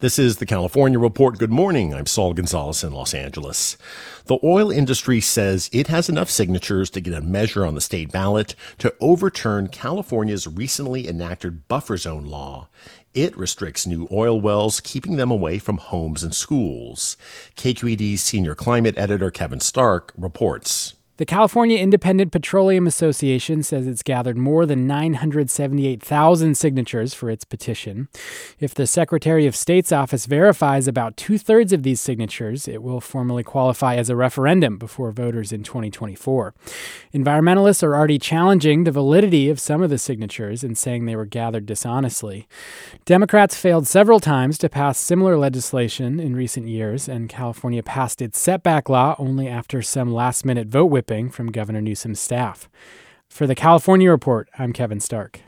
This is the California Report. Good morning. I'm Saul Gonzalez in Los Angeles. The oil industry says it has enough signatures to get a measure on the state ballot to overturn California's recently enacted buffer zone law. It restricts new oil wells, keeping them away from homes and schools. KQED's senior climate editor Kevin Stark reports. The California Independent Petroleum Association says it's gathered more than 978,000 signatures for its petition. If the Secretary of State's office verifies about two thirds of these signatures, it will formally qualify as a referendum before voters in 2024. Environmentalists are already challenging the validity of some of the signatures and saying they were gathered dishonestly. Democrats failed several times to pass similar legislation in recent years, and California passed its setback law only after some last minute vote whipping from Governor Newsom's staff. For the California Report, I'm Kevin Stark.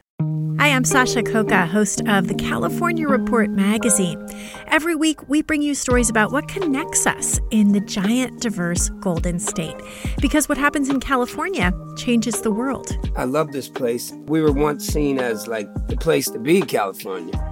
Hi, I'm Sasha Khokha, host of the California Report magazine. Every week, we bring you stories about what connects us in the giant, diverse Golden State. Because what happens in California changes the world. I love this place. We were once seen as like the place to be, California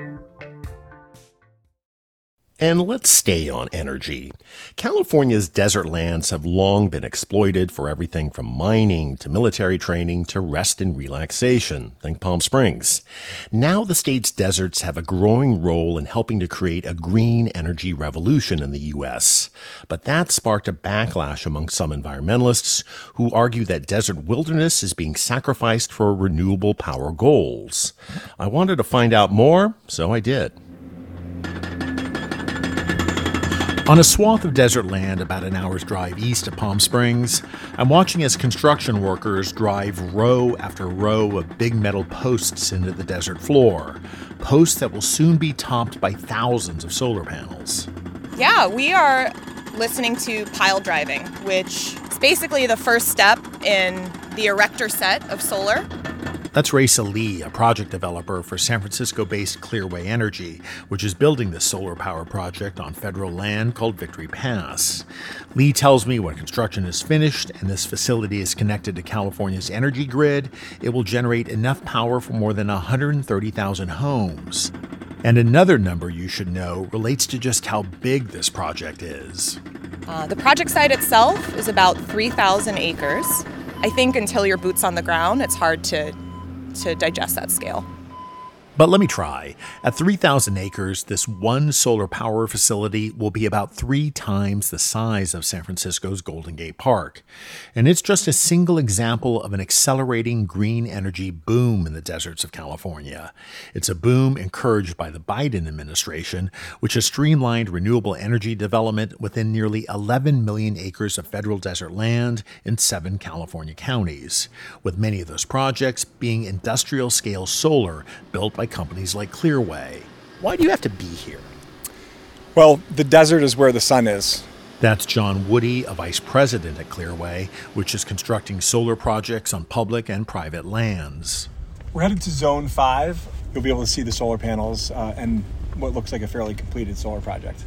And let's stay on energy. California's desert lands have long been exploited for everything from mining to military training to rest and relaxation. Think Palm Springs. Now the state's deserts have a growing role in helping to create a green energy revolution in the U.S. But that sparked a backlash among some environmentalists who argue that desert wilderness is being sacrificed for renewable power goals. I wanted to find out more, so I did. On a swath of desert land about an hour's drive east of Palm Springs, I'm watching as construction workers drive row after row of big metal posts into the desert floor. Posts that will soon be topped by thousands of solar panels. Yeah, we are listening to pile driving, which is basically the first step in the erector set of solar. That's Raisa Lee, a project developer for San Francisco based Clearway Energy, which is building this solar power project on federal land called Victory Pass. Lee tells me when construction is finished and this facility is connected to California's energy grid, it will generate enough power for more than 130,000 homes. And another number you should know relates to just how big this project is. Uh, the project site itself is about 3,000 acres. I think until your boots on the ground, it's hard to to digest that scale. But let me try. At 3,000 acres, this one solar power facility will be about three times the size of San Francisco's Golden Gate Park. And it's just a single example of an accelerating green energy boom in the deserts of California. It's a boom encouraged by the Biden administration, which has streamlined renewable energy development within nearly 11 million acres of federal desert land in seven California counties, with many of those projects being industrial scale solar built by companies like Clearway. Why do you have to be here? Well, the desert is where the sun is. That's John Woody, a vice president at Clearway, which is constructing solar projects on public and private lands. We're headed to Zone 5. You'll be able to see the solar panels uh, and what looks like a fairly completed solar project.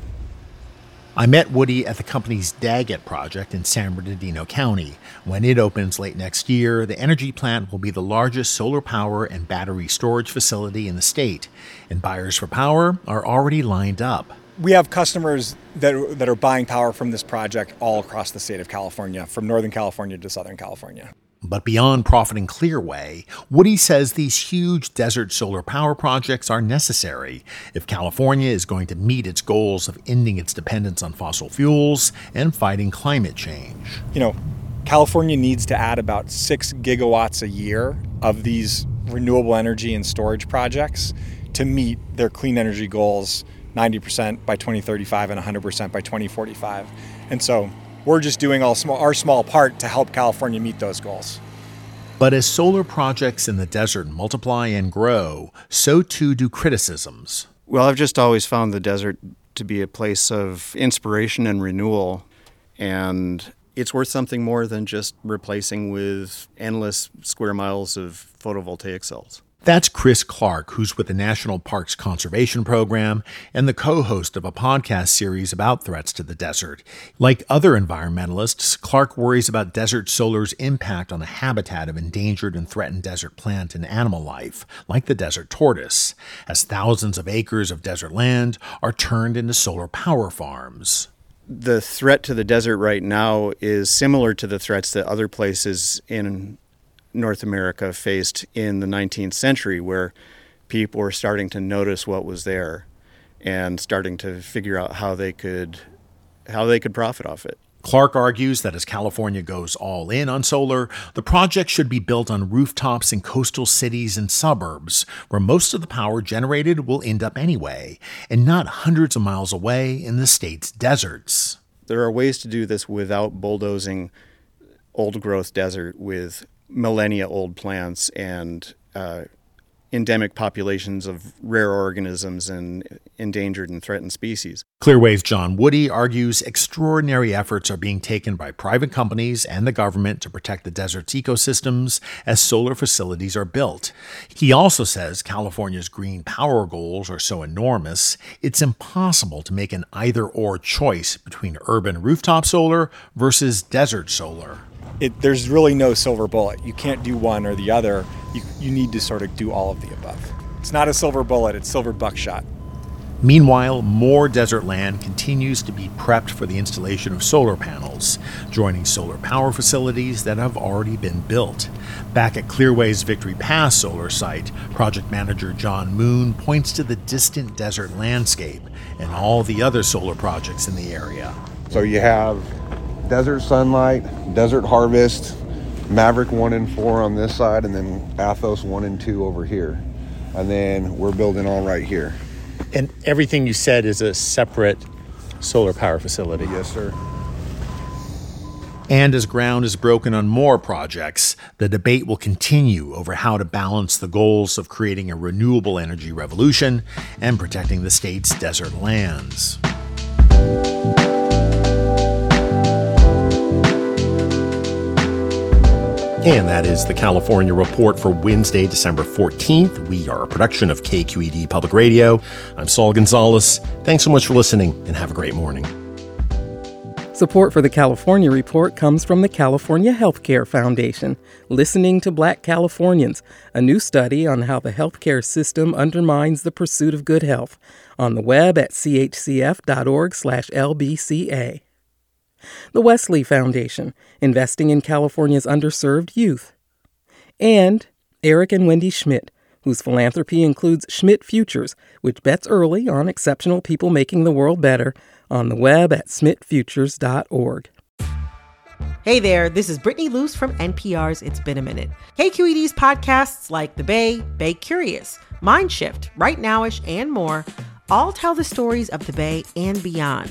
I met Woody at the company's Daggett project in San Bernardino County. When it opens late next year, the energy plant will be the largest solar power and battery storage facility in the state, and buyers for power are already lined up. We have customers that, that are buying power from this project all across the state of California, from Northern California to Southern California. But beyond profiting Clearway, Woody says these huge desert solar power projects are necessary if California is going to meet its goals of ending its dependence on fossil fuels and fighting climate change. You know, California needs to add about six gigawatts a year of these renewable energy and storage projects to meet their clean energy goals 90% by 2035 and 100% by 2045. And so we're just doing all small, our small part to help California meet those goals. But as solar projects in the desert multiply and grow, so too do criticisms. Well, I've just always found the desert to be a place of inspiration and renewal. And it's worth something more than just replacing with endless square miles of photovoltaic cells. That's Chris Clark, who's with the National Parks Conservation Program and the co host of a podcast series about threats to the desert. Like other environmentalists, Clark worries about desert solar's impact on the habitat of endangered and threatened desert plant and animal life, like the desert tortoise, as thousands of acres of desert land are turned into solar power farms. The threat to the desert right now is similar to the threats that other places in North America faced in the 19th century, where people were starting to notice what was there and starting to figure out how they could how they could profit off it. Clark argues that as California goes all in on solar, the project should be built on rooftops in coastal cities and suburbs, where most of the power generated will end up anyway, and not hundreds of miles away in the state's deserts. There are ways to do this without bulldozing old growth desert with millennia old plants and uh, endemic populations of rare organisms and endangered and threatened species. Clearway's John Woody argues extraordinary efforts are being taken by private companies and the government to protect the desert's ecosystems as solar facilities are built. He also says California's green power goals are so enormous, it's impossible to make an either or choice between urban rooftop solar versus desert solar it, there's really no silver bullet. You can't do one or the other. You, you need to sort of do all of the above. It's not a silver bullet, it's silver buckshot. Meanwhile, more desert land continues to be prepped for the installation of solar panels, joining solar power facilities that have already been built. Back at Clearway's Victory Pass solar site, project manager John Moon points to the distant desert landscape and all the other solar projects in the area. So you have Desert Sunlight, Desert Harvest, Maverick 1 and 4 on this side, and then Athos 1 and 2 over here. And then we're building all right here. And everything you said is a separate solar power facility. Yes, sir. And as ground is broken on more projects, the debate will continue over how to balance the goals of creating a renewable energy revolution and protecting the state's desert lands. And that is the California Report for Wednesday, December 14th. We are a production of KQED Public Radio. I'm Saul Gonzalez. Thanks so much for listening and have a great morning. Support for the California Report comes from the California Healthcare Foundation, Listening to Black Californians, a new study on how the healthcare system undermines the pursuit of good health, on the web at chcf.org/lbca the Wesley Foundation, investing in California's underserved youth, and Eric and Wendy Schmidt, whose philanthropy includes Schmidt Futures, which bets early on exceptional people making the world better, on the web at schmidtfutures.org. Hey there, this is Brittany Luce from NPR's It's Been a Minute. KQED's podcasts like The Bay, Bay Curious, Mindshift, Rightnowish, and more all tell the stories of the Bay and beyond